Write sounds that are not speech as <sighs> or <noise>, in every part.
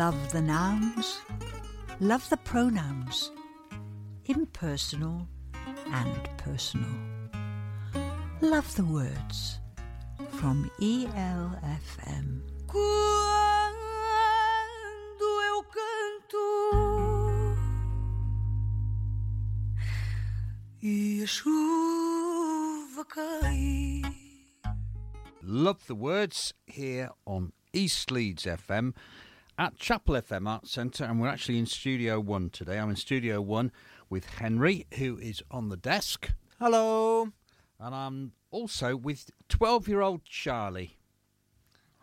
Love the nouns, love the pronouns, impersonal and personal. Love the words from ELFM. Quando eu canto e a chuva cai. Love the words here on East Leeds FM at Chapel FM Arts Centre, and we're actually in Studio One today. I'm in Studio One with Henry, who is on the desk. Hello. And I'm also with 12 year old Charlie.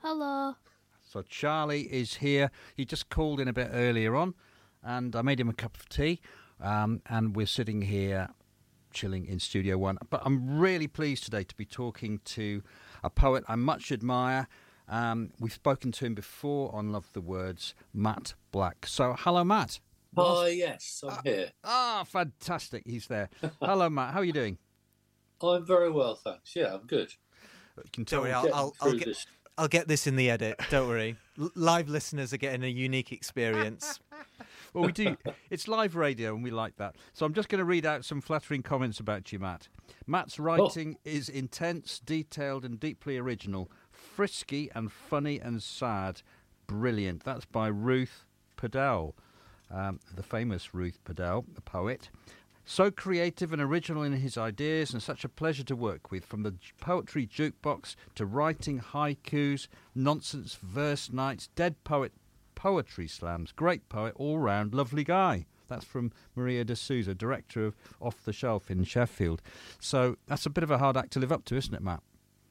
Hello. So Charlie is here. He just called in a bit earlier on, and I made him a cup of tea. Um, and we're sitting here chilling in Studio One. But I'm really pleased today to be talking to a poet I much admire. Um, we've spoken to him before on Love the Words, Matt Black. So, hello, Matt. Hi, yes, I'm here. Ah, fantastic. He's there. <laughs> hello, Matt. How are you doing? I'm very well, thanks. Yeah, I'm good. You can Don't worry, I'll, I'll, I'll get, this. I'll get this in the edit. Don't worry. L- live listeners are getting a unique experience. <laughs> Well, we do. It's live radio, and we like that. So I'm just going to read out some flattering comments about you, Matt. Matt's writing is intense, detailed, and deeply original, frisky and funny and sad. Brilliant. That's by Ruth Padel, um, the famous Ruth Padel, the poet. So creative and original in his ideas, and such a pleasure to work with. From the poetry jukebox to writing haikus, nonsense verse nights, dead poet poetry slams. Great poet, all round, lovely guy. That's from Maria de Souza, director of Off the Shelf in Sheffield. So that's a bit of a hard act to live up to, isn't it, Matt?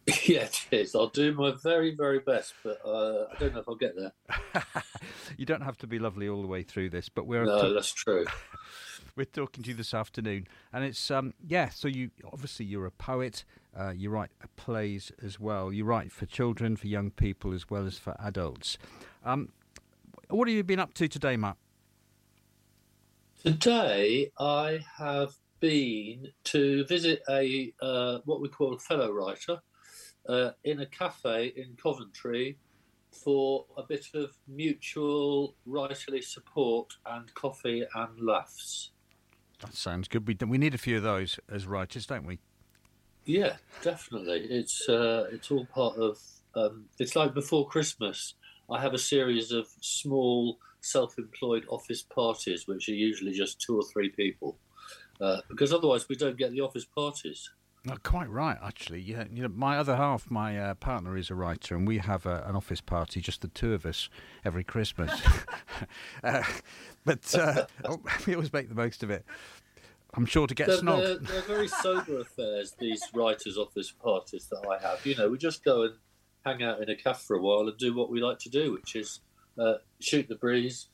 <laughs> yeah, it is. I'll do my very, very best, but uh, I don't know if I'll get there. <laughs> You don't have to be lovely all the way through this, but we're No, that's true. <laughs> we're talking to you this afternoon, and it's um yeah. So you obviously you're a poet. Uh, you write plays as well. You write for children, for young people, as well as for adults. Um, what have you been up to today, Matt? Today, I have been to visit a uh, what we call a fellow writer uh, in a cafe in Coventry for a bit of mutual writerly support and coffee and laughs. That sounds good. We we need a few of those as writers, don't we? Yeah, definitely. It's uh, it's all part of. Um, it's like before Christmas. I have a series of small self-employed office parties, which are usually just two or three people, uh, because otherwise we don't get the office parties. No, quite right, actually. Yeah, you know, my other half, my uh, partner, is a writer, and we have a, an office party, just the two of us, every Christmas. <laughs> uh, but uh, oh, <laughs> we always make the most of it. I'm sure to get They're, snogged. they're, they're very sober <laughs> affairs. These writers' office parties that I have. You know, we just go and hang out in a cafe for a while and do what we like to do, which is uh, shoot the breeze,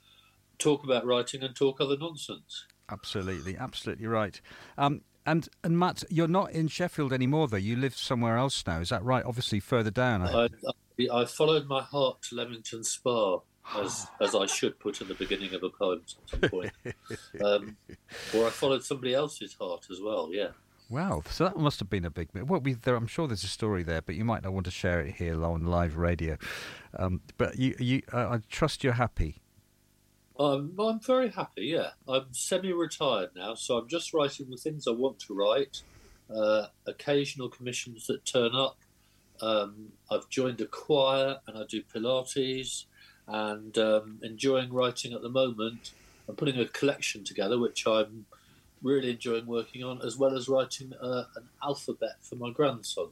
talk about writing, and talk other nonsense. Absolutely, absolutely right. Um, and and Matt, you're not in Sheffield anymore, though. You live somewhere else now. Is that right? Obviously, further down. I- I, I, I followed my heart to Leamington Spa, as <sighs> as I should put in the beginning of a poem at some point, <laughs> um, or I followed somebody else's heart as well. Yeah, Wow, so that must have been a big. Well, we, there, I'm sure there's a story there, but you might not want to share it here on live radio. Um, but you, you, uh, I trust you're happy. I'm I'm very happy. Yeah, I'm semi-retired now, so I'm just writing the things I want to write. Uh, occasional commissions that turn up. Um, I've joined a choir and I do Pilates, and um, enjoying writing at the moment. I'm putting a collection together, which I'm really enjoying working on, as well as writing uh, an alphabet for my grandson.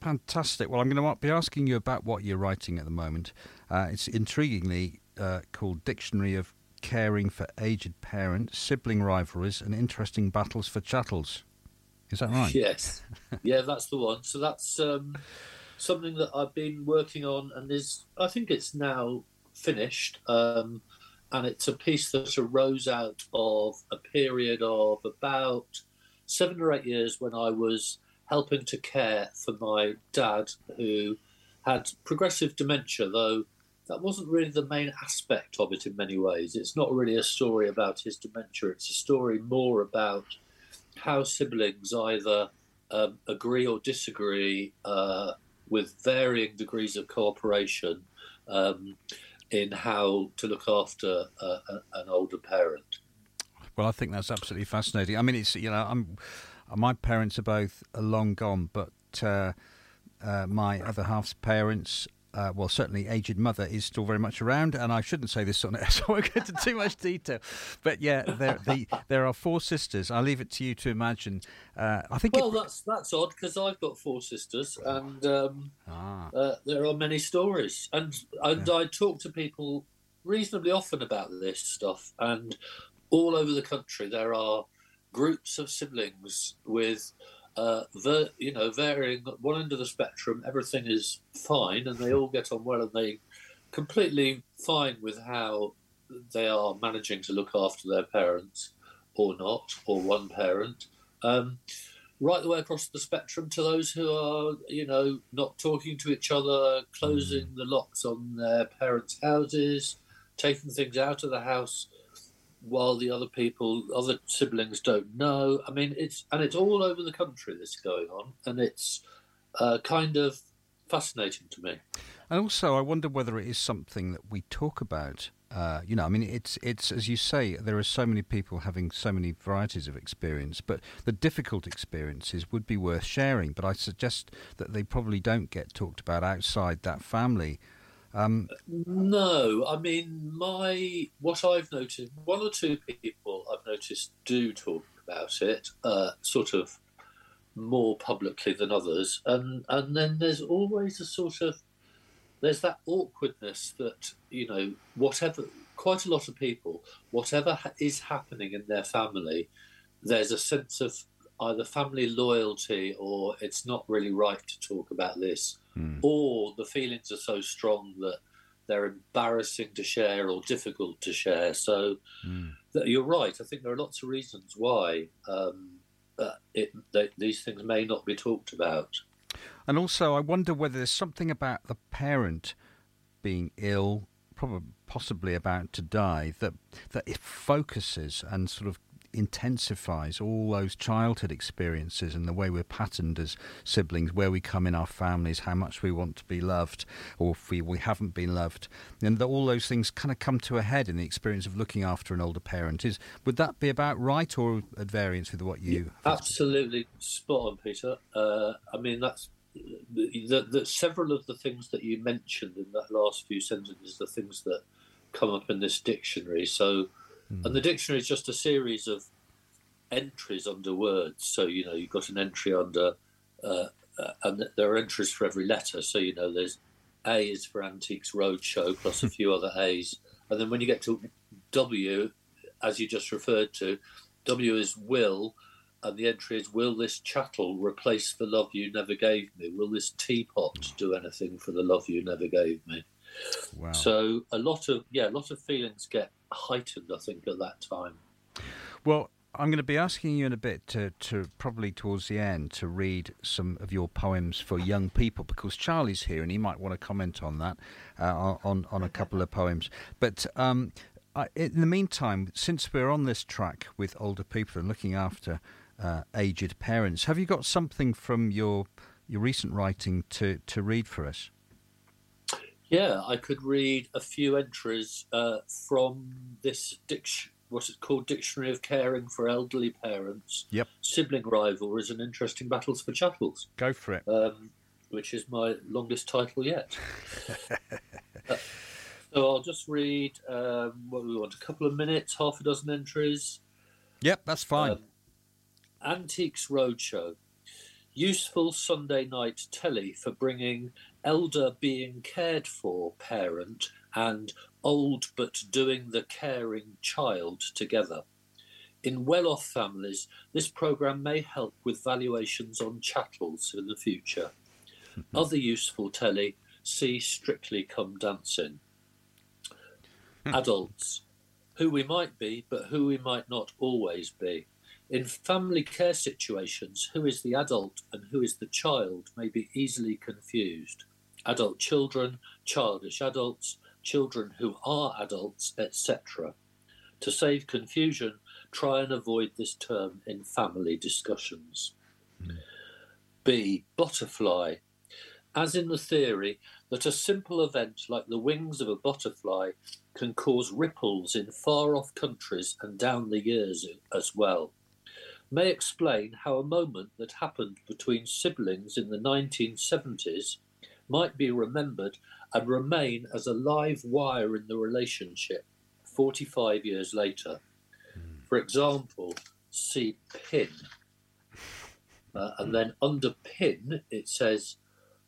Fantastic. Well, I'm going to be asking you about what you're writing at the moment. Uh, it's intriguingly uh, called Dictionary of Caring for Aged Parents, Sibling Rivalries, and Interesting Battles for Chattels. Is that right? Yes, <laughs> yeah, that's the one. So that's um, something that I've been working on, and is I think it's now finished. Um, and it's a piece that arose out of a period of about seven or eight years when I was helping to care for my dad, who had progressive dementia, though that wasn't really the main aspect of it in many ways. It's not really a story about his dementia, it's a story more about how siblings either um, agree or disagree uh, with varying degrees of cooperation. Um, in how to look after uh, an older parent. Well, I think that's absolutely fascinating. I mean, it's you know, I'm my parents are both long gone, but uh, uh, my other half's parents uh, well, certainly aged mother is still very much around, and I shouldn't say this on air, <laughs> so I won't go into too much detail. But yeah, there, the, there are four sisters. I'll leave it to you to imagine. Uh, I think. Well, it... that's that's odd because I've got four sisters, and um, ah. uh, there are many stories, and and yeah. I talk to people reasonably often about this stuff, and all over the country there are groups of siblings with uh, ver- you know, varying at one end of the spectrum, everything is fine and they all get on well and they completely fine with how they are managing to look after their parents or not, or one parent. Um, right the way across the spectrum to those who are, you know, not talking to each other, closing mm. the locks on their parents' houses, taking things out of the house while the other people, other siblings don't know. I mean, it's and it's all over the country this going on, and it's uh, kind of fascinating to me. And also, I wonder whether it is something that we talk about. Uh, you know, I mean, it's it's as you say, there are so many people having so many varieties of experience, but the difficult experiences would be worth sharing. But I suggest that they probably don't get talked about outside that family um, no, I mean my what I've noticed. One or two people I've noticed do talk about it, uh, sort of more publicly than others, and and then there's always a sort of there's that awkwardness that you know whatever quite a lot of people whatever ha- is happening in their family, there's a sense of either family loyalty or it's not really right to talk about this mm. or the feelings are so strong that they're embarrassing to share or difficult to share. So mm. you're right. I think there are lots of reasons why um, it, they, these things may not be talked about. And also, I wonder whether there's something about the parent being ill, probably possibly about to die, that that it focuses and sort of intensifies all those childhood experiences and the way we're patterned as siblings, where we come in our families, how much we want to be loved, or if we, we haven't been loved, and that all those things kind of come to a head in the experience of looking after an older parent. Is would that be about right or at variance with what you? Yeah, absolutely spot on, Peter. Uh, I mean that's the, the, the, several of the things that you mentioned in that last few sentences, the things that come up in this dictionary. So Mm. And the dictionary is just a series of entries under words. So, you know, you've got an entry under, uh, uh, and there are entries for every letter. So, you know, there's A is for Antiques Roadshow plus a <laughs> few other A's. And then when you get to W, as you just referred to, W is will, and the entry is Will this chattel replace the love you never gave me? Will this teapot do anything for the love you never gave me? Wow. So a lot of yeah, a lot of feelings get heightened, I think, at that time. Well, I'm going to be asking you in a bit to, to probably towards the end to read some of your poems for young people because Charlie's here and he might want to comment on that uh, on on a couple of poems. But um, I, in the meantime, since we're on this track with older people and looking after uh, aged parents, have you got something from your your recent writing to, to read for us? Yeah, I could read a few entries uh, from this diction. What's it called? Dictionary of Caring for Elderly Parents. Yep. Sibling rivalries and interesting battles for chattels. Go for it. Um, which is my longest title yet. uh, <laughs> so I'll just read um, what we want a couple of minutes, half a dozen entries. Yep, that's fine. Um, Antiques Roadshow. Useful Sunday night telly for bringing elder being cared for parent and old but doing the caring child together. In well off families, this programme may help with valuations on chattels in the future. <laughs> Other useful telly see Strictly Come Dancing. Hmm. Adults, who we might be, but who we might not always be. In family care situations, who is the adult and who is the child may be easily confused adult children, childish adults, children who are adults, etc. To save confusion, try and avoid this term in family discussions. Mm. B. Butterfly. as in the theory that a simple event like the wings of a butterfly can cause ripples in far off countries and down the years as well, may explain how a moment that happened between siblings in the 1970s might be remembered and remain as a live wire in the relationship 45 years later. For example, see pin. <laughs> Uh, and then under pin, it says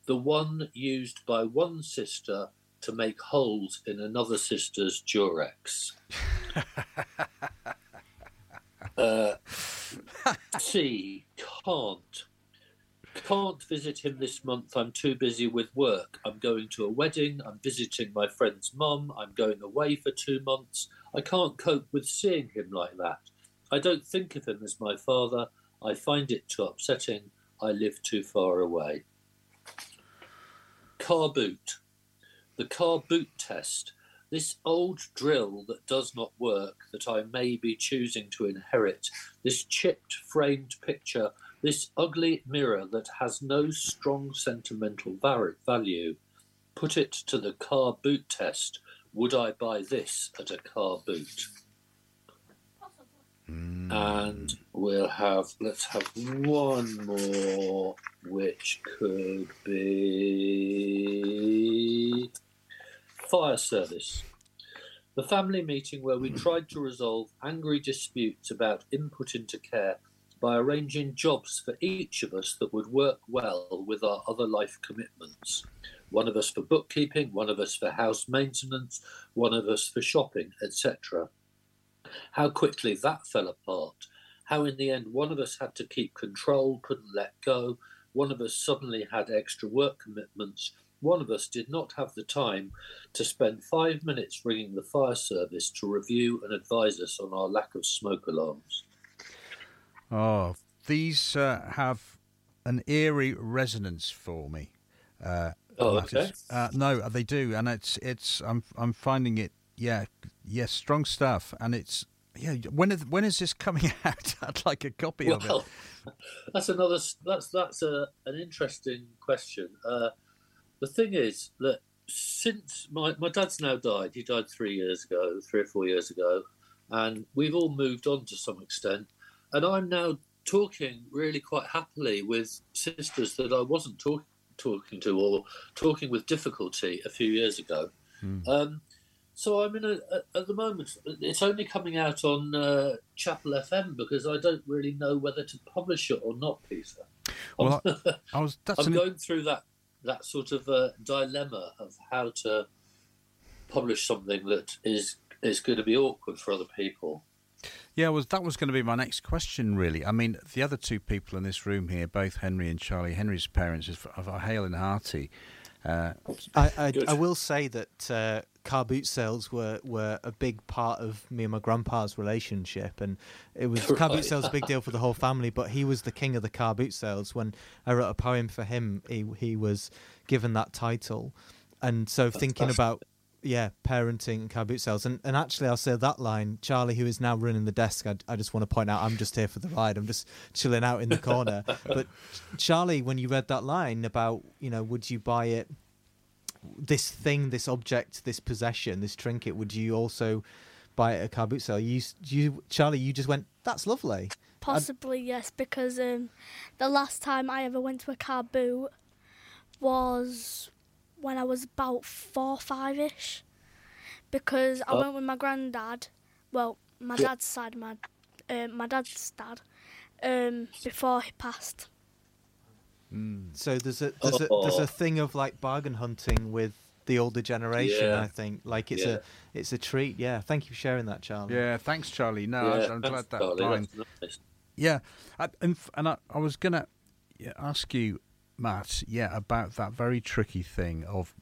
the one used by one sister to make holes in another sister's Durex. <laughs> uh, C. Can't. Can't visit him this month. I'm too busy with work. I'm going to a wedding. I'm visiting my friend's mum. I'm going away for two months. I can't cope with seeing him like that. I don't think of him as my father. I find it too upsetting. I live too far away. Car boot. The car boot test. This old drill that does not work, that I may be choosing to inherit, this chipped framed picture, this ugly mirror that has no strong sentimental value. Put it to the car boot test. Would I buy this at a car boot? And we'll have, let's have one more, which could be fire service. The family meeting where we tried to resolve angry disputes about input into care by arranging jobs for each of us that would work well with our other life commitments. One of us for bookkeeping, one of us for house maintenance, one of us for shopping, etc how quickly that fell apart, how in the end one of us had to keep control, couldn't let go, one of us suddenly had extra work commitments, one of us did not have the time to spend five minutes ringing the fire service to review and advise us on our lack of smoke alarms. Oh, these uh, have an eerie resonance for me. Uh, oh, okay. Uh, no, they do, and it's it's. I'm I'm finding it yeah, yes, strong stuff, and it's yeah. When is, when is this coming <laughs> out? I'd like a copy well, of it. <laughs> That's another. That's that's a an interesting question. Uh, the thing is that since my my dad's now died, he died three years ago, three or four years ago, and we've all moved on to some extent, and I'm now talking really quite happily with sisters that I wasn't talk, talking to or talking with difficulty a few years ago. Mm. Um, so I'm in a, a, at the moment. It's only coming out on uh, Chapel FM because I don't really know whether to publish it or not, Peter. Well, I'm, <laughs> I, was. I'm an... going through that that sort of uh, dilemma of how to publish something that is is going to be awkward for other people. Yeah, well, that was going to be my next question, really. I mean, the other two people in this room here, both Henry and Charlie, Henry's parents are hale and hearty. Uh, I, I, I, will say that uh, car boot sales were, were a big part of me and my grandpa's relationship, and it was right. car boot sales a big deal for the whole family. But he was the king of the car boot sales. When I wrote a poem for him, he he was given that title, and so That's thinking about yeah, parenting and car boot sales. And, and actually, I'll say that line, Charlie, who is now running the desk, I, I just want to point out, I'm just here for the ride. I'm just chilling out in the corner. <laughs> but Charlie, when you read that line about, you know, would you buy it, this thing, this object, this possession, this trinket, would you also buy it at a car boot sale? You, you, Charlie, you just went, that's lovely. Possibly, I'd... yes, because um, the last time I ever went to a car boot was when I was about four, five ish, because I oh. went with my granddad. Well, my dad's side, my uh, my dad's dad, um, before he passed. Mm. So there's a there's a there's a thing of like bargain hunting with the older generation. Yeah. I think like it's yeah. a it's a treat. Yeah, thank you for sharing that, Charlie. Yeah, thanks, Charlie. No, yeah, I'm glad that. Brian. Nice. Yeah, I, and, and I, I was gonna ask you Matt, yeah, about that very tricky thing of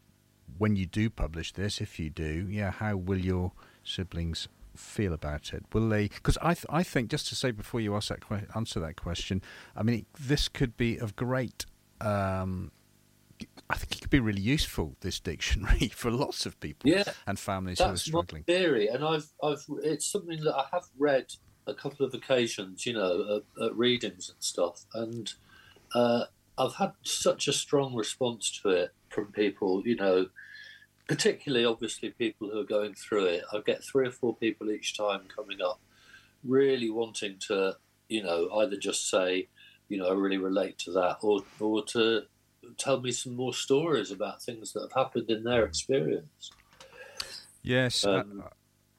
when you do publish this, if you do, yeah, how will your siblings feel about it? Will they? Because I, th- I think just to say before you ask that que- answer that question, I mean, this could be of great. Um, I think it could be really useful. This dictionary <laughs> for lots of people yeah, and families who are struggling. My theory, and I've, I've, it's something that I have read a couple of occasions, you know, at, at readings and stuff, and uh, I've had such a strong response to it from people, you know, particularly obviously people who are going through it. I get three or four people each time coming up, really wanting to, you know, either just say, you know, I really relate to that, or or to tell me some more stories about things that have happened in their experience. Yes. Uh, um,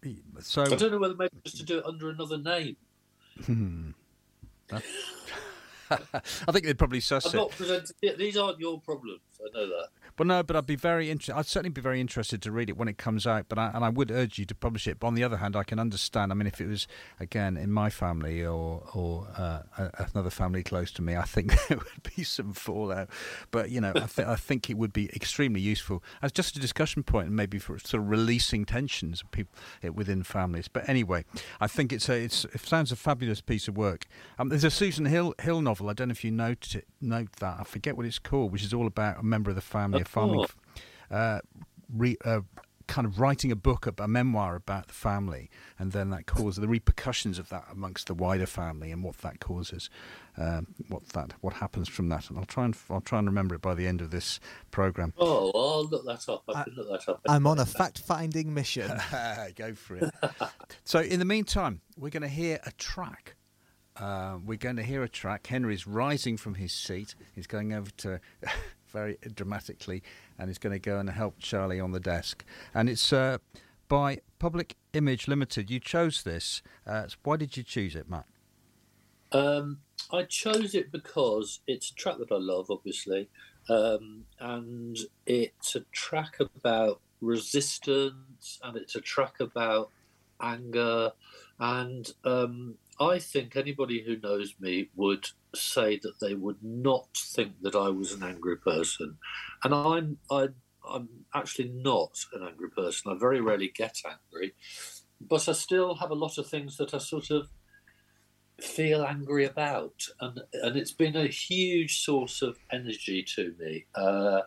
uh, so I don't know whether maybe just to do it under another name. Hmm. <laughs> I think they'd probably suss I'm it. Not presenting, these aren't your problems. I know that. Well, no, but I'd be very interested. I'd certainly be very interested to read it when it comes out. But I, and I would urge you to publish it. But on the other hand, I can understand. I mean, if it was again in my family or or uh, another family close to me, I think <laughs> there would be some fallout. But you know, I, th- I think it would be extremely useful as just a discussion point, and maybe for sort of releasing tensions people within families. But anyway, I think it's a it's it sounds a fabulous piece of work. Um, there's a Susan Hill Hill novel. I don't know if you note it, note that. I forget what it's called, which is all about a member of the family farming, uh, re, uh, kind of writing a book, a memoir about the family, and then that causes the repercussions of that amongst the wider family and what that causes, um, what that what happens from that. And I'll try and I'll try and remember it by the end of this program. Oh, I'll look that up. I, I look that up. I'm on a fact-finding mission. <laughs> Go for it. so, in the meantime, we're going to hear a track. Uh, we're going to hear a track. Henry's rising from his seat. He's going over to <laughs> very dramatically, and is going to go and help Charlie on the desk. And it's uh, by Public Image Limited. You chose this. Uh, why did you choose it, Matt? Um, I chose it because it's a track that I love, obviously, um, and it's a track about resistance, and it's a track about anger, and um, I think anybody who knows me would say that they would not think that I was an angry person, and I'm I, I'm actually not an angry person. I very rarely get angry, but I still have a lot of things that I sort of feel angry about, and and it's been a huge source of energy to me uh,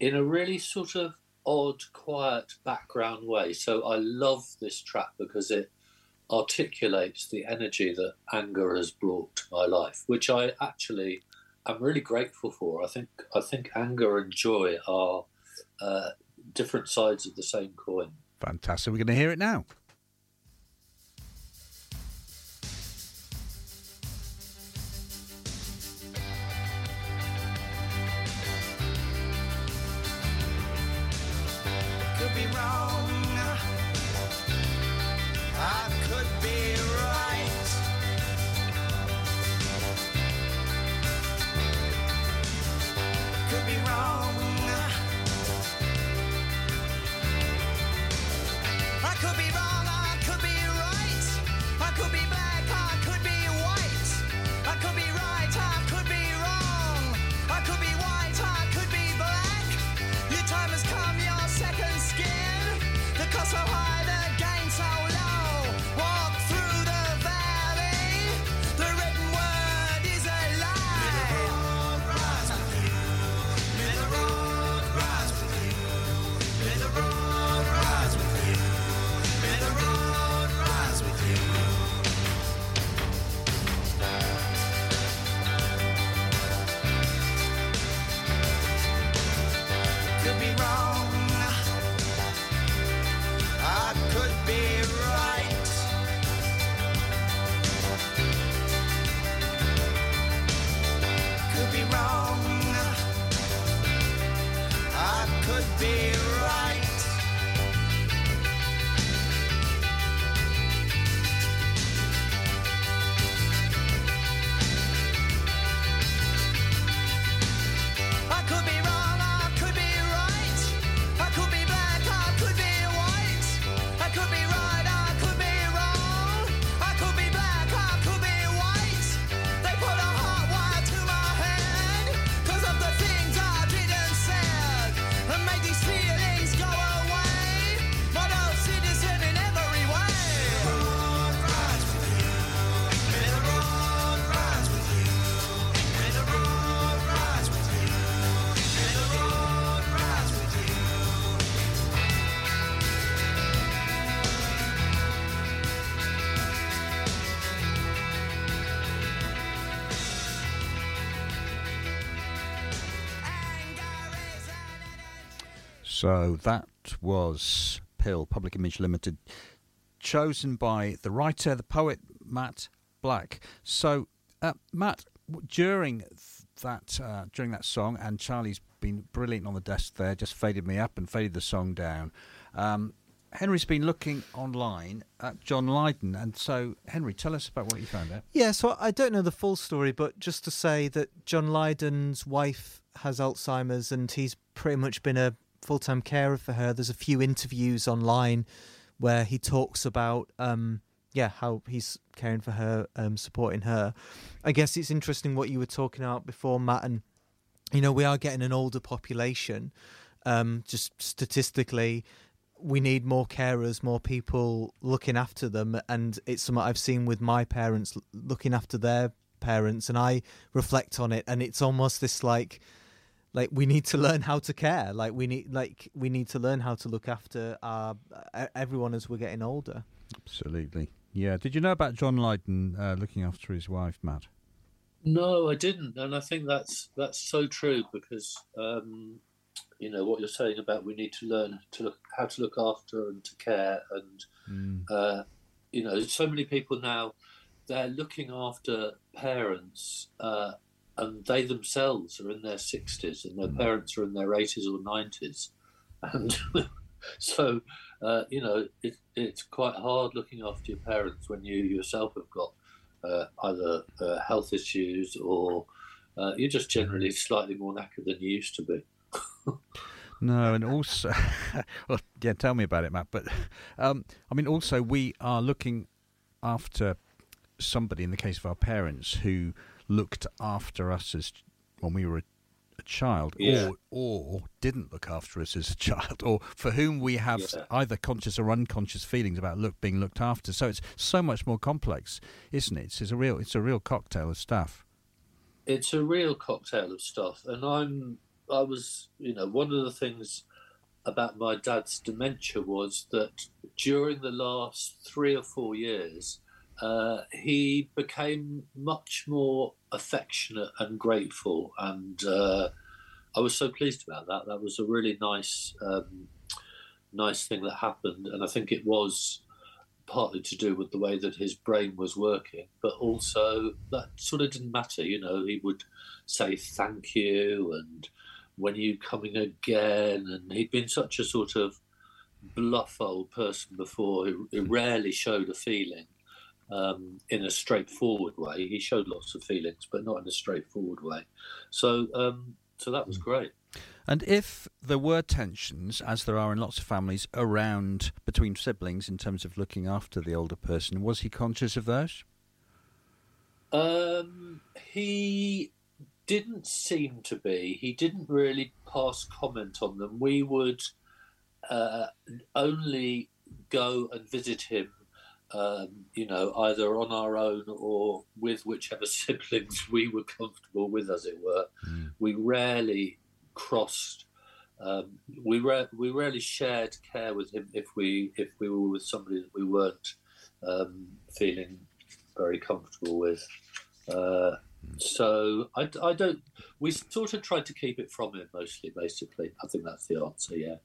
in a really sort of odd, quiet background way. So I love this track because it articulates the energy that anger has brought to my life, which I actually am really grateful for. I think I think anger and joy are uh, different sides of the same coin. Fantastic. We're going to hear it now. So that was PiL, Public Image Limited, chosen by the writer, the poet Matt Black. So, uh, Matt, during that uh, during that song, and Charlie's been brilliant on the desk there, just faded me up and faded the song down. Um, Henry's been looking online at John Lydon, and so Henry, tell us about what you found out. Yeah, so I don't know the full story, but just to say that John Lydon's wife has Alzheimer's and he's pretty much been a full time carer for her. There's a few interviews online where he talks about um yeah, how he's caring for her, um, supporting her. I guess it's interesting what you were talking about before, Matt, and you know, we are getting an older population. Um, just statistically, we need more carers, more people looking after them, and it's something I've seen with my parents looking after their parents, and I reflect on it, and it's almost this like, like we need to learn how to care, like we need, like we need to learn how to look after our everyone as we're getting older. Absolutely. Yeah. Did you know about John Lydon uh, looking after his wife, Matt? No, I didn't, and I think that's that's so true because um, you know what you're saying about we need to learn to look how to look after and to care, and uh, you know so many people now they're looking after parents, uh, and they themselves are in their sixties, and their parents are in their eighties or nineties, and <laughs> so uh, you know it, it's quite hard looking after your parents when you yourself have got uh, either uh, health issues or uh, you're just generally slightly more knackered than you used to be. No, and also, <laughs> well, yeah, tell me about it, Matt. But um, I mean, also, we are looking after somebody in the case of our parents who looked after us as when we were a, a child, Yeah. or or didn't look after us as a child, or for whom we have Yeah. either conscious or unconscious feelings about look being looked after. So it's so much more complex, isn't it? It's, it's a real it's a real cocktail of stuff. It's a real cocktail of stuff, and I'm I was you know one of the things about my dad's dementia was that during the last three or four years. Uh, he became much more affectionate and grateful, and uh, I was so pleased about that. That was a really nice, um, nice thing that happened, and I think it was partly to do with the way that his brain was working, but also that sort of didn't matter. You know, he would say thank you and when are you coming again, and he'd been such a sort of bluff old person before who, who rarely showed a feeling. Um, in a straightforward way, he showed lots of feelings, but not in a straightforward way. So, um, so that was great. And if there were tensions, as there are in lots of families, around between siblings in terms of looking after the older person, was he conscious of those? Um, he didn't seem to be. He didn't really pass comment on them. We would uh, only go and visit him, um, you know, either on our own or with whichever <laughs> siblings we were comfortable with, as it were. We rarely crossed. Um, we ra- we rarely shared care with him if we if we were with somebody that we weren't um, feeling very comfortable with. Uh, so I, I don't. We sort of tried to keep it from him mostly. Basically, I think that's the answer. Yeah.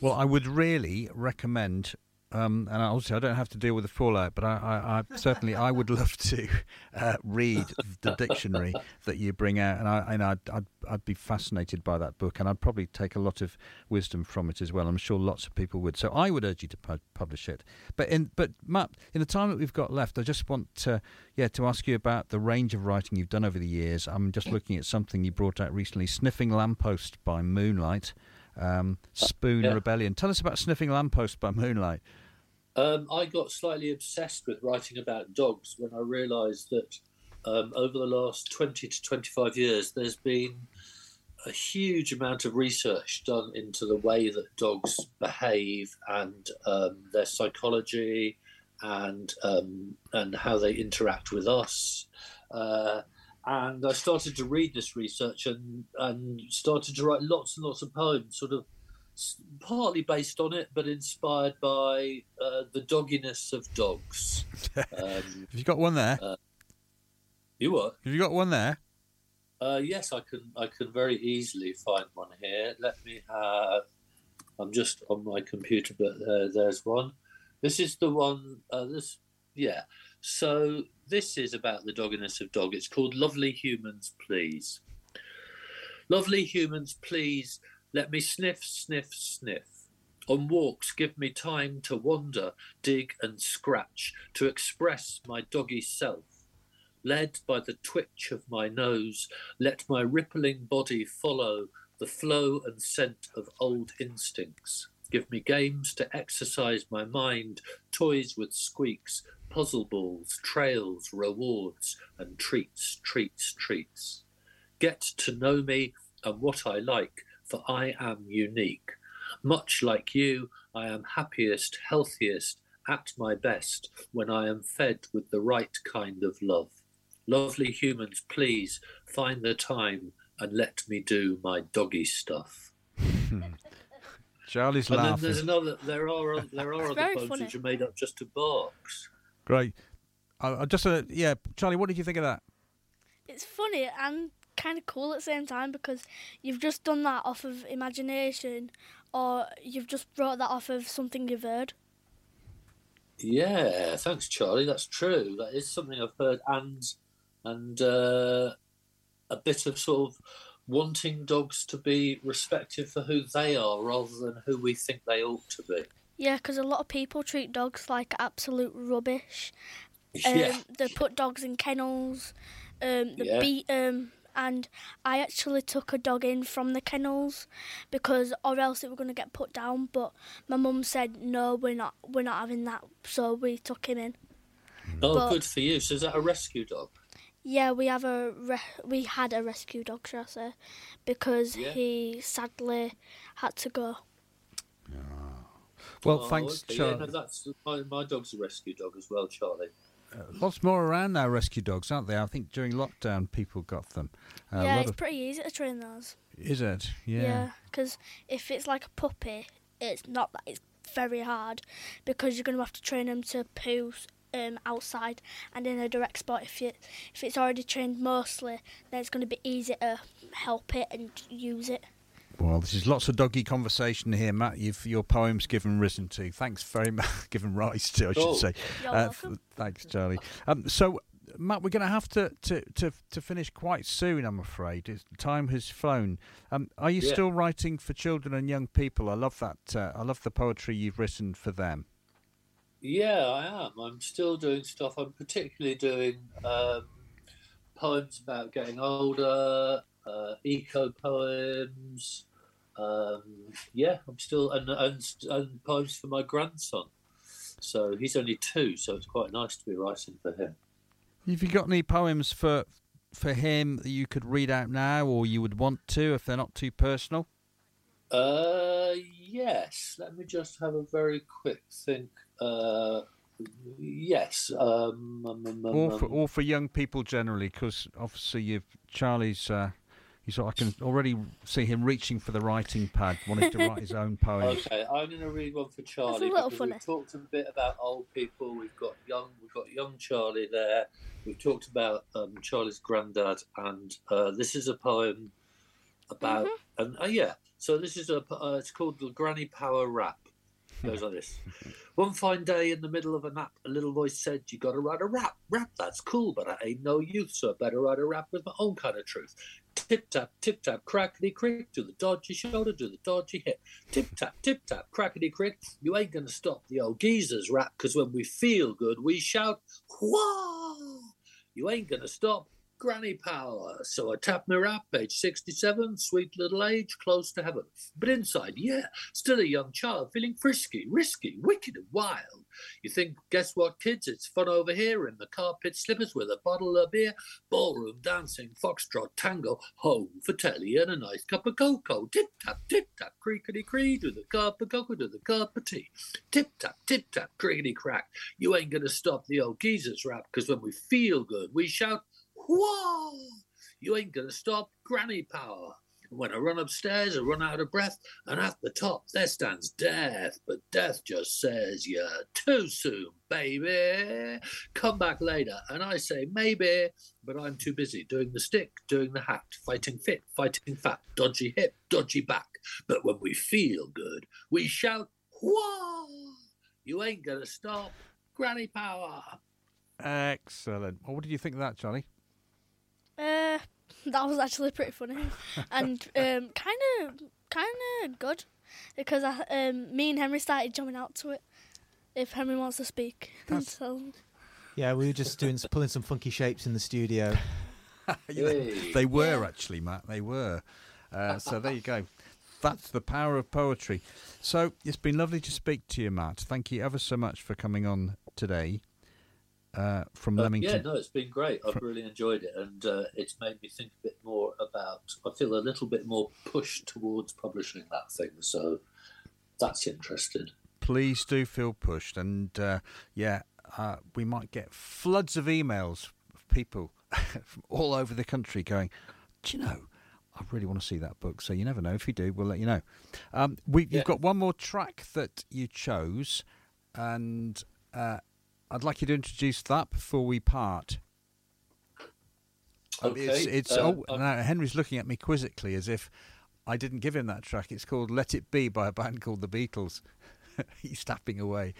Well, I would really recommend, um, and obviously I don't have to deal with the fallout, but I, I, I certainly I would love to <laughs> uh, read the dictionary that you bring out, and I and I'd, I'd I'd be fascinated by that book, and I'd probably take a lot of wisdom from it as well. I'm sure lots of people would. So I would urge you to pu- publish it. But in but Matt, in the time that we've got left, I just want to yeah to ask you about the range of writing you've done over the years. I'm just looking at something you brought out recently, "Sniffing Lamppost" by Moonlight. Um, Spoon Yeah. Rebellion. Tell us about Sniffing Lamppost by Moonlight. Um, I got slightly obsessed with writing about dogs when I realised that um, over the last 20 to 25 years, there's been a huge amount of research done into the way that dogs behave and um, their psychology and um, and how they interact with us. Uh, and I started to read this research and, and started to write lots and lots of poems, sort of partly based on it, but inspired by uh, the dogginess of dogs. <laughs> Um, Have you got one there? you what? Have you got one there? Uh, yes, I can. I can very easily find one here. Let me have. I'm just on my computer, but uh, there's one. This is the one. Uh, this, yeah. So this is about the dogginess of dog. It's called "Lovely Humans, Please." Lovely humans, please let me sniff, sniff, sniff. On walks, give me time to wander, dig and scratch, to express my doggy self. Led by the twitch of my nose, let my rippling body follow the flow and scent of old instincts. Give me games to exercise my mind, toys with squeaks, puzzle balls, trails, rewards, and treats, treats, treats. Get to know me and what I like, for I am unique. Much like you, I am happiest, healthiest, at my best when I am fed with the right kind of love. Lovely humans, please find the time and let me do my doggy stuff. <laughs> Charlie's And then there's another. There are <laughs> there are other very poems funny. which are made up just to barks. Great. I, I just uh, yeah, Charlie, what did you think of that? It's funny and kind of cool at the same time because you've just done that off of imagination or you've just brought that off of something you've heard. Yeah, thanks, Charlie. That's true. That is something I've heard, and and uh, a bit of sort of wanting dogs to be respected for who they are rather than who we think they ought to be. Yeah, because a lot of people treat dogs like absolute rubbish. <laughs> Um, yeah, They put dogs in kennels, um, they Yeah. beat them, and I actually took a dog in from the kennels because, or else it were going to get put down. But my mum said, "No, we're not. We're not having that." So we took him in. oh, but- good for you. So is that a rescue dog? Yeah, we have a re- we had a rescue dog, shall I say, because Yeah. he sadly had to go. Ah. Well, Oh, thanks, okay, Charlie. Yeah, no, that's my, my dog's a rescue dog as well, Charlie. Lots more around now, rescue dogs, aren't there? I think during lockdown people got them. Uh, yeah, it's pretty easy to train those. is it? Yeah. Yeah, because if it's like a puppy, it's not that it's very hard because you're going to have to train them to poo um, outside and in a direct spot. If you if it's already trained mostly, then it's going to be easy to help it and use it. Well, this is lots of doggy conversation here, Matt. You've your poems given risen to. Thanks very much. <laughs> given rise to, I should Oh. say. You're Uh, welcome. f- thanks, Charlie. Um, so, Matt, we're going to have to, to, to, to finish quite soon, I'm afraid. It's, time has flown. Um, are you Yeah. still writing for children and young people? I love that. Uh, I love the poetry you've written for them. Yeah, I am. I'm still doing stuff. I'm particularly doing um, poems about getting older, uh, eco poems. Um, yeah, I'm still and, and and poems for my grandson. So he's only two, so it's quite nice to be writing for him. Have you got any poems for for him that you could read out now, or you would want to, if they're not too personal? Uh, yes. Let me just have a very quick think. Uh, yes. Um, um, um, um, or for um, or for young people generally, because obviously you've Charlie's. Uh, he's I can already see him reaching for the writing pad, wanting to write his own poems. Okay, I'm going to read one for Charlie. little funny. We've talked a bit about old people. We've got young. We've got young Charlie there. We've talked about um, Charlie's granddad, and uh, this is a poem about. And uh, yeah, so this is a. Uh, it's called the Granny Power Rap. It goes like this. <laughs> One fine day in the middle of a nap, a little voice said, You gotta write a rap. Rap, that's cool, but I ain't no youth, so I better write a rap with my own kind of truth. Tip tap, tip tap, crackety crick, do the dodgy shoulder, do the dodgy hip. Tip tap, tip tap, crackety crick. You ain't gonna stop the old geezer's rap, because when we feel good, we shout, Whoa! You ain't gonna stop granny power. So I tap my rap, age 67, sweet little age, close to heaven. But inside, yeah, still a young child, feeling frisky, risky, wicked and wild. You think, guess what, kids? It's fun over here in the carpet slippers with a bottle of beer, ballroom dancing, foxtrot, tango, home for telly and a nice cup of cocoa. Tip tap, tip tap, creakety cree, do the cup of cocoa, do the cup of tea. Tip tap, tip tap, crickety crack. You ain't gonna stop the old geezer's rap, because when we feel good, we shout, Whoa! You ain't gonna stop granny power. When I run upstairs, I run out of breath, and at the top there stands death. But death just says, You're too soon, baby. Come back later. And I say, Maybe, but I'm too busy doing the stick, doing the hat, fighting fit, fighting fat, dodgy hip, dodgy back. But when we feel good, we shout, Whoa! You ain't gonna stop. Granny power. Excellent. Well, what did you think of that, Johnny? Uh, <laughs> that was actually pretty funny <laughs> and um, kind of kind of good because I, um, me and Henry started jumping out to it. If Henry wants to speak, <laughs> so Yeah, we were just doing pulling some funky shapes in the studio. Hey. They were Yeah. actually, Matt. They were. Uh, so there you go. That's the power of poetry. So it's been lovely to speak to you, Matt. Thank you ever so much for coming on today uh, from Uh, Leamington. yeah, no, it's been great. I've Fr- really enjoyed it, and uh, it's made me think a bit more about. I feel a little bit more pushed towards publishing that thing, so that's interesting. Please do feel pushed, and uh, yeah, uh, we might get floods of emails of people <laughs> from all over the country going, "Do you know?" I really want to see that book. So you never know. If you do, we'll let you know. Um, we, Yeah. You've got one more track that you chose, and uh, I'd like you to introduce that before we part. Um, It's, Okay, it's uh, oh, I'm- now Henry's looking at me quizzically as if I didn't give him that track. It's called "Let It Be" by a band called the Beatles. <laughs> He's tapping away.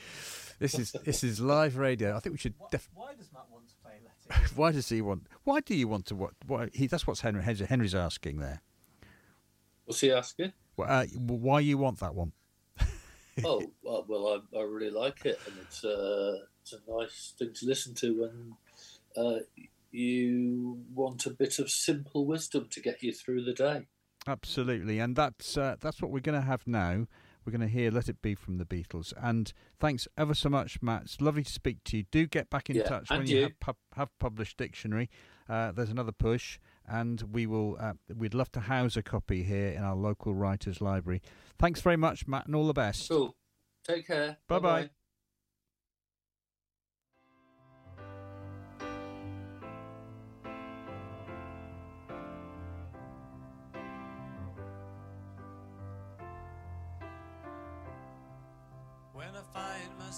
This is this is live radio. I think we should. Def- Why does Matt want to play Let It <laughs> Be? why does he want? Why do you want to? What? Why, he, that's what Henry Henry- Henry's asking there. What's he asking? Wh- Uh, why you want that one? oh, well, well I, I really like it, and it's, uh, it's a nice thing to listen to when uh, you want a bit of simple wisdom to get you through the day. Absolutely, and that's uh, that's what we're going to have now. We're going to hear "Let It Be" from the Beatles. And thanks ever so much, Matt. It's lovely to speak to you. Do get back in Yeah, touch when you, you. have, pub- have published dictionary. Uh, there's another push, and we will. Uh, we'd love to house a copy here in our local writers' library. Thanks very much, Matt, and all the best. Cool. Take care. Bye-bye. Bye-bye.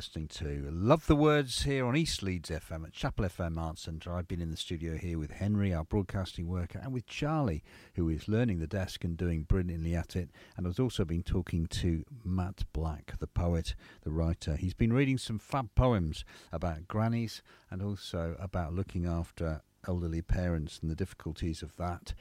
listening to Love the Words here on East Leeds FM at Chapel FM Arts Centre. I've been in the studio here with Henry, our broadcasting worker, and with Charlie, who is learning the desk and doing brilliantly at it. And I've also been talking to Matt Black, the poet, the writer. He's been reading some fab poems about grannies and also about looking after elderly parents and the difficulties of that.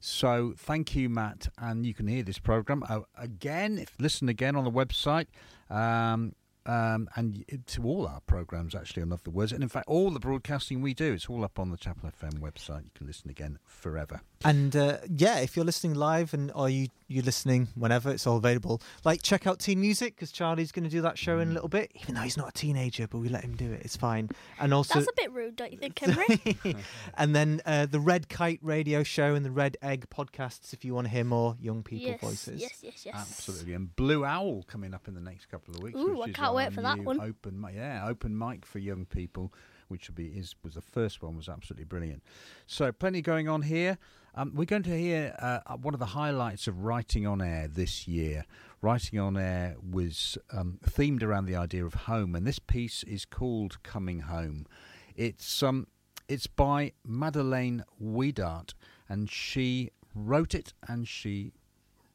So thank you, Matt, and you can hear this program uh, again. If listen again on the website. Um, um, and to all our programs actually. I love the words, and in fact, all the broadcasting we do, it's all up on the Chapel FM website. You can listen again forever. And uh, yeah, if you're listening live and or you you're listening whenever, it's all available. Like check out Teen Music because Charlie's going to do that show in a little bit, even though he's not a teenager, but we let him do it. It's fine. And also That's a bit rude, don't you think, Henry? <laughs> and then uh, the Red Kite Radio Show and the Red Egg podcasts if you want to hear more young people yes, voices. yes, yes, yes. Absolutely, and Blue Owl coming up in the next couple of weeks. Ooh, which I is can't wait for that one. Open, yeah, open mic for young people, which will be is was the first one was absolutely brilliant. So plenty going on here. Um, we're going to hear uh, one of the highlights of writing on air this year. Writing on air was um, themed around the idea of home, and this piece is called "Coming Home." It's um, it's by Madeleine Weedart, and she wrote it and she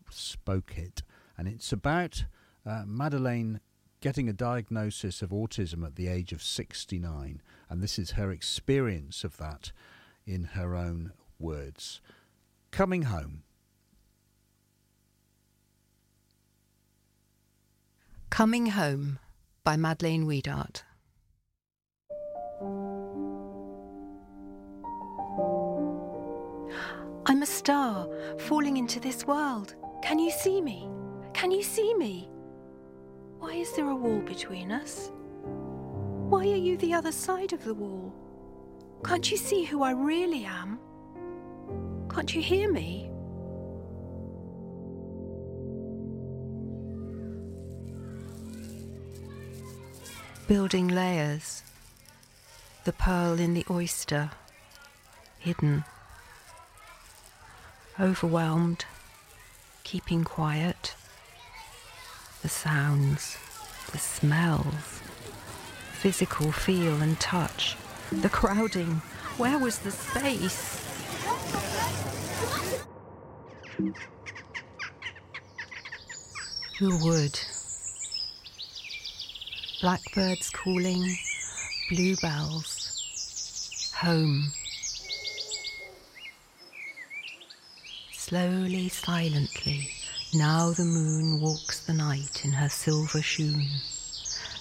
spoke it, and it's about uh, Madeleine getting a diagnosis of autism at the age of 69, and this is her experience of that in her own words. Coming home. Coming Home by Madeleine Weedart. I'm a star falling into this world. Can you see me? Can you see me? Why is there a wall between us? Why are you the other side of the wall? Can't you see who I really am? Can't you hear me? Building layers, the pearl in the oyster, hidden, overwhelmed, keeping quiet, the sounds, the smells, physical feel and touch, the crowding. Where was the space? The wood. Blackbirds calling, bluebells. Home. Slowly, silently, now the moon walks the night in her silver shoon.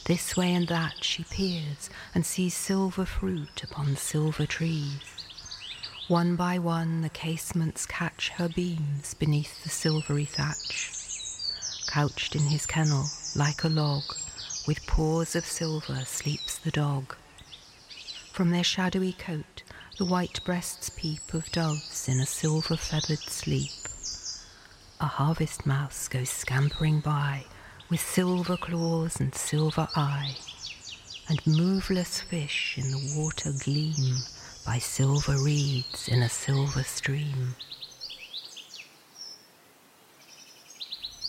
This way and that she peers and sees silver fruit upon silver trees. One by one the casements catch her beams beneath the silvery thatch. Couched in his kennel like a log, with paws of silver sleeps the dog. From their shadowy coat the white breasts peep of doves in a silver feathered sleep. A harvest mouse goes scampering by with silver claws and silver eye, and moveless fish in the water gleam by silver reeds in a silver stream.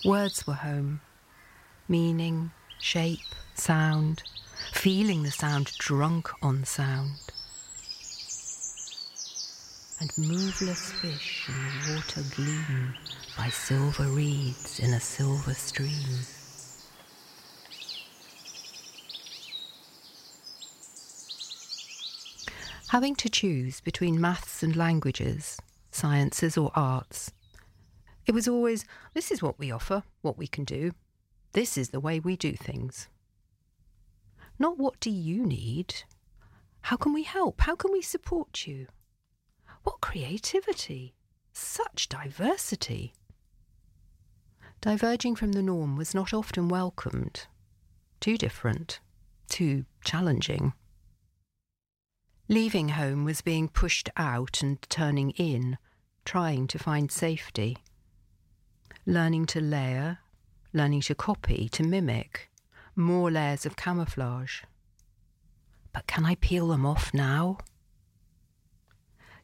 Words were home, meaning, shape, sound, feeling the sound drunk on sound. And moveless fish in the water gleam by silver reeds in a silver stream. Having to choose between maths and languages, sciences or arts, it was always this is what we offer, what we can do. This is the way we do things. Not what do you need? How can we help? How can we support you? What creativity! Such diversity! Diverging from the norm was not often welcomed. Too different. Too challenging. Leaving home was being pushed out and turning in, trying to find safety. Learning to layer, learning to copy, to mimic, more layers of camouflage. But can I peel them off now?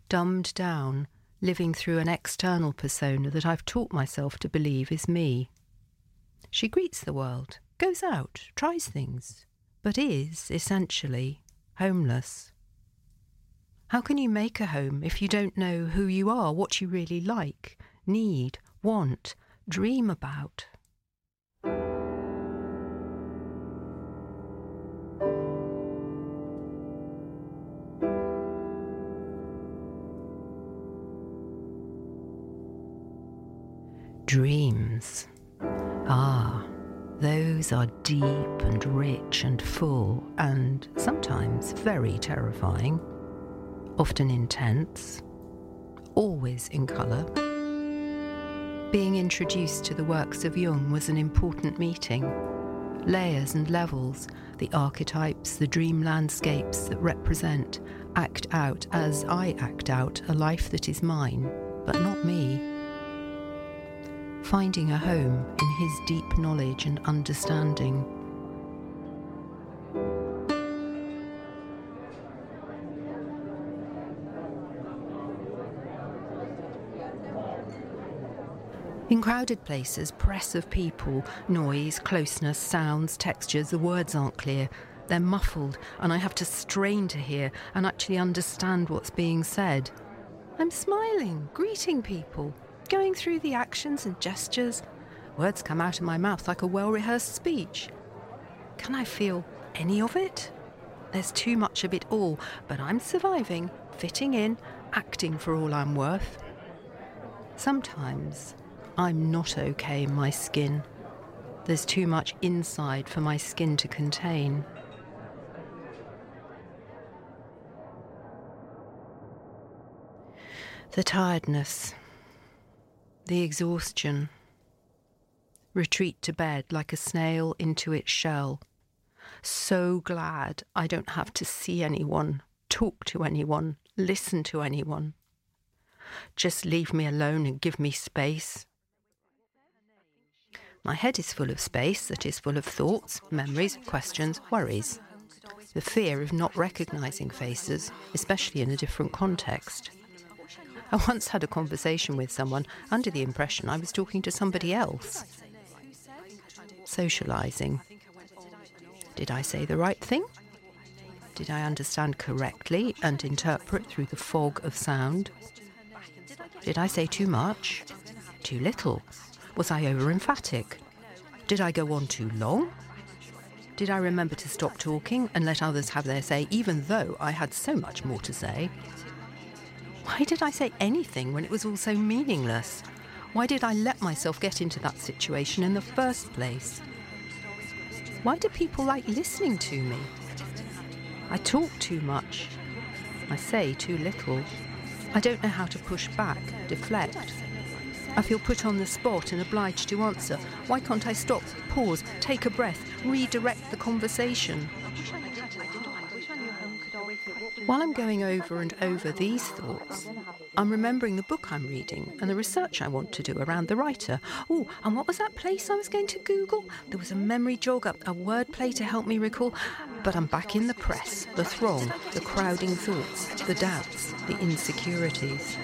Dumbed down, living through an external persona that I've taught myself to believe is me. She greets the world, goes out, tries things, but is essentially homeless. How can you make a home if you don't know who you are, what you really like, need, want, dream about? Dreams. Ah, those are deep and rich and full, and sometimes very terrifying, often intense, always in colour. Being introduced to the works of Jung was an important meeting. Layers and levels, the archetypes, the dream landscapes that represent, act out as I act out a life that is mine, but not me finding a home in his deep knowledge and understanding. In crowded places, press of people, noise, closeness, sounds, textures, the words aren't clear. They're muffled, and I have to strain to hear and actually understand what's being said. I'm smiling, greeting people, going through the actions and gestures. Words come out of my mouth like a well rehearsed speech. Can I feel any of it? There's too much of it all, but I'm surviving, fitting in, acting for all I'm worth. Sometimes I'm not okay in my skin. There's too much inside for my skin to contain. The tiredness, the exhaustion. Retreat to bed like a snail into its shell. So glad I don't have to see anyone, talk to anyone, listen to anyone. Just leave me alone and give me space. My head is full of space that is full of thoughts, memories, questions, worries. The fear of not recognizing faces, especially in a different context. I once had a conversation with someone under the impression I was talking to somebody else. Socialising. Did I say the right thing? Did I understand correctly and interpret through the fog of sound? Did I say too much? Too little? Was I over emphatic? Did I go on too long? Did I remember to stop talking and let others have their say, even though I had so much more to say? Why did I say anything when it was all so meaningless? Why did I let myself get into that situation in the first place? Why do people like listening to me? I talk too much. I say too little. I don't know how to push back, deflect. I feel put on the spot and obliged to answer. Why can't I stop, pause, take a breath, redirect the conversation? While I'm going over and over these thoughts, I'm remembering the book I'm reading and the research I want to do around the writer. Oh, and what was that place I was going to Google? There was a memory jog, a, a wordplay to help me recall. But I'm back in the press, the throng, the crowding thoughts, the doubts, the insecurities.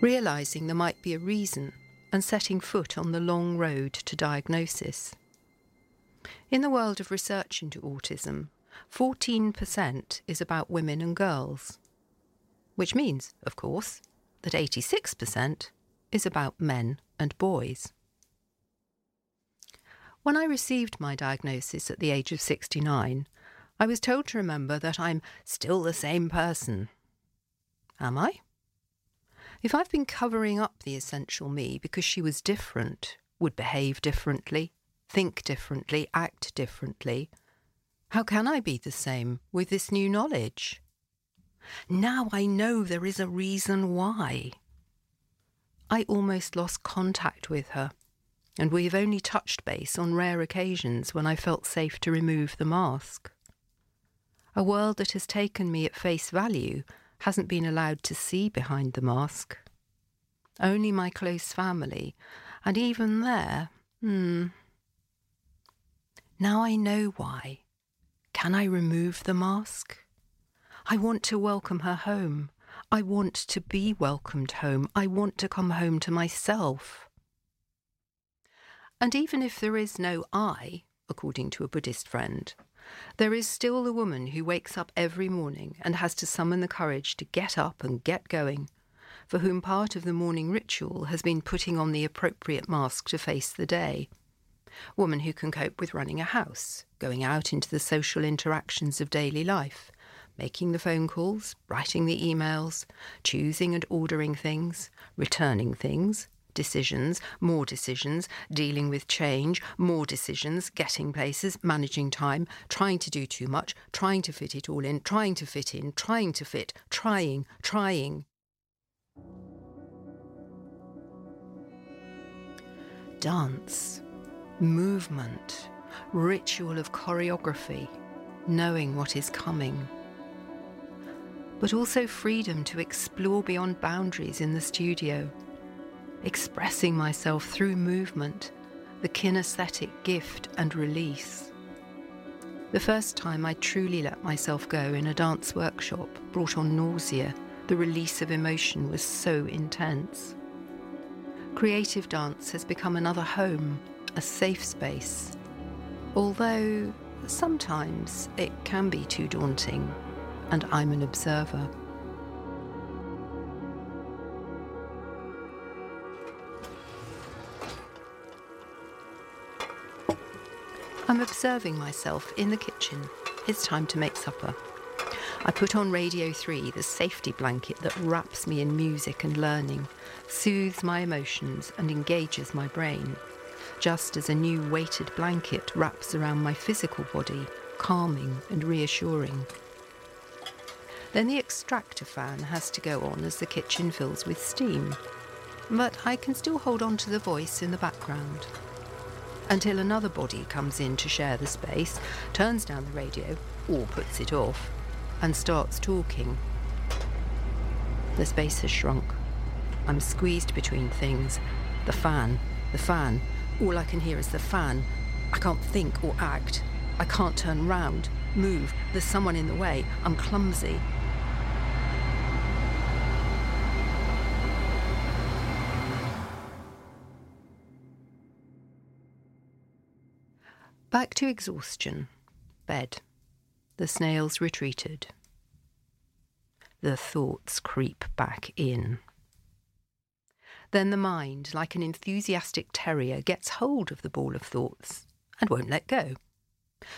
Realizing there might be a reason and setting foot on the long road to diagnosis. In the world of research into autism, 14% is about women and girls, which means, of course, that 86% is about men and boys. When I received my diagnosis at the age of 69, I was told to remember that I'm still the same person. Am I? If I've been covering up the essential me because she was different, would behave differently, think differently, act differently, how can I be the same with this new knowledge? Now I know there is a reason why. I almost lost contact with her, and we have only touched base on rare occasions when I felt safe to remove the mask. A world that has taken me at face value hasn't been allowed to see behind the mask. Only my close family, and even there, hmm. Now I know why. Can I remove the mask? I want to welcome her home. I want to be welcomed home. I want to come home to myself. And even if there is no I, according to a Buddhist friend, there is still the woman who wakes up every morning and has to summon the courage to get up and get going, for whom part of the morning ritual has been putting on the appropriate mask to face the day. Woman who can cope with running a house, going out into the social interactions of daily life, making the phone calls, writing the emails, choosing and ordering things, returning things, decisions, more decisions, dealing with change, more decisions, getting places, managing time, trying to do too much, trying to fit it all in, trying to fit in, trying to fit, trying, trying. Dance, movement, ritual of choreography, knowing what is coming. But also freedom to explore beyond boundaries in the studio expressing myself through movement, the kinesthetic gift and release. The first time I truly let myself go in a dance workshop brought on nausea, the release of emotion was so intense. Creative dance has become another home, a safe space. Although sometimes it can be too daunting, and I'm an observer. I'm observing myself in the kitchen. It's time to make supper. I put on Radio 3, the safety blanket that wraps me in music and learning, soothes my emotions, and engages my brain, just as a new weighted blanket wraps around my physical body, calming and reassuring. Then the extractor fan has to go on as the kitchen fills with steam, but I can still hold on to the voice in the background until another body comes in to share the space, turns down the radio, or puts it off, and starts talking. The space has shrunk. I'm squeezed between things. The fan, the fan. All I can hear is the fan. I can't think or act. I can't turn round, move. There's someone in the way. I'm clumsy. Back to exhaustion. Bed. The snails retreated. The thoughts creep back in. Then the mind, like an enthusiastic terrier, gets hold of the ball of thoughts and won't let go.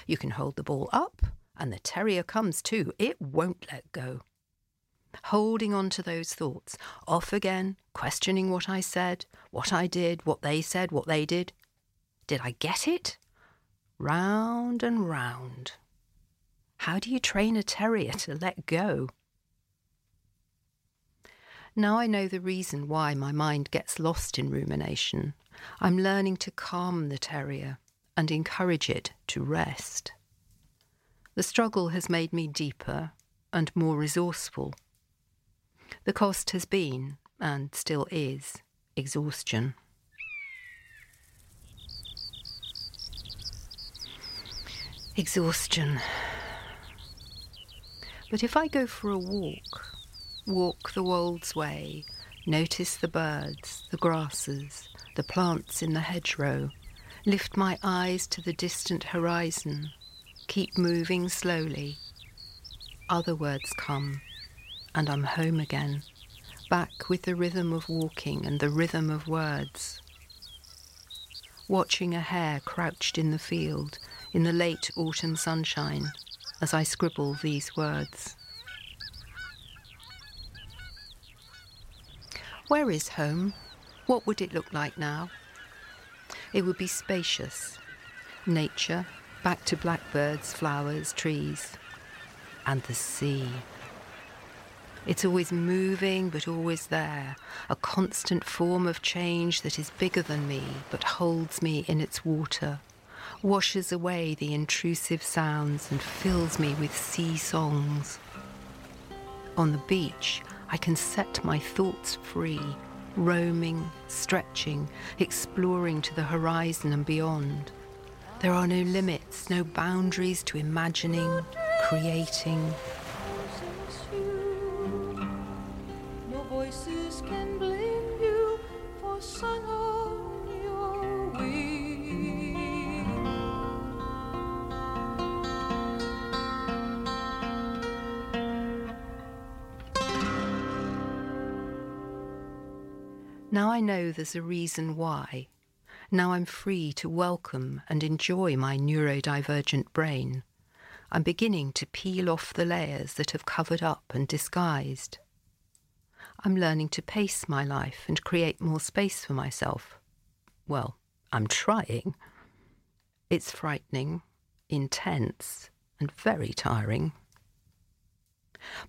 You can hold the ball up, and the terrier comes too. It won't let go. Holding on to those thoughts, off again, questioning what I said, what I did, what they said, what they did. Did I get it? Round and round. How do you train a terrier to let go? Now I know the reason why my mind gets lost in rumination. I'm learning to calm the terrier and encourage it to rest. The struggle has made me deeper and more resourceful. The cost has been, and still is, exhaustion. Exhaustion. But if I go for a walk, walk the Wolds Way, notice the birds, the grasses, the plants in the hedgerow, lift my eyes to the distant horizon, keep moving slowly, other words come, and I'm home again, back with the rhythm of walking and the rhythm of words. Watching a hare crouched in the field, in the late autumn sunshine as I scribble these words. Where is home? What would it look like now? It would be spacious. Nature, back to blackbirds, flowers, trees, and the sea. It's always moving, but always there, a constant form of change that is bigger than me, but holds me in its water, washes away the intrusive sounds and fills me with sea songs. On the beach, I can set my thoughts free, roaming, stretching, exploring to the horizon and beyond. There are no limits, no boundaries to imagining, creating. Now I know there's a reason why. Now I'm free to welcome and enjoy my neurodivergent brain. I'm beginning to peel off the layers that have covered up and disguised. I'm learning to pace my life and create more space for myself. Well, I'm trying. It's frightening, intense, and very tiring.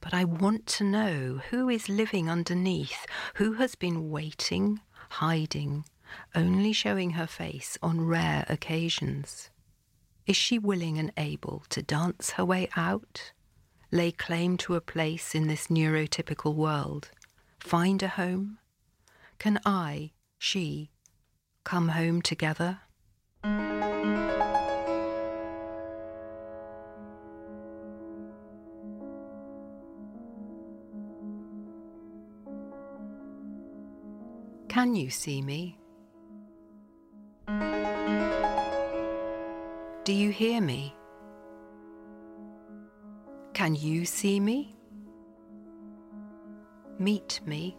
But I want to know who is living underneath, who has been waiting, hiding, only showing her face on rare occasions. Is she willing and able to dance her way out, lay claim to a place in this neurotypical world, find a home? Can I, she, come home together? Can you see me? Do you hear me? Can you see me? Meet me.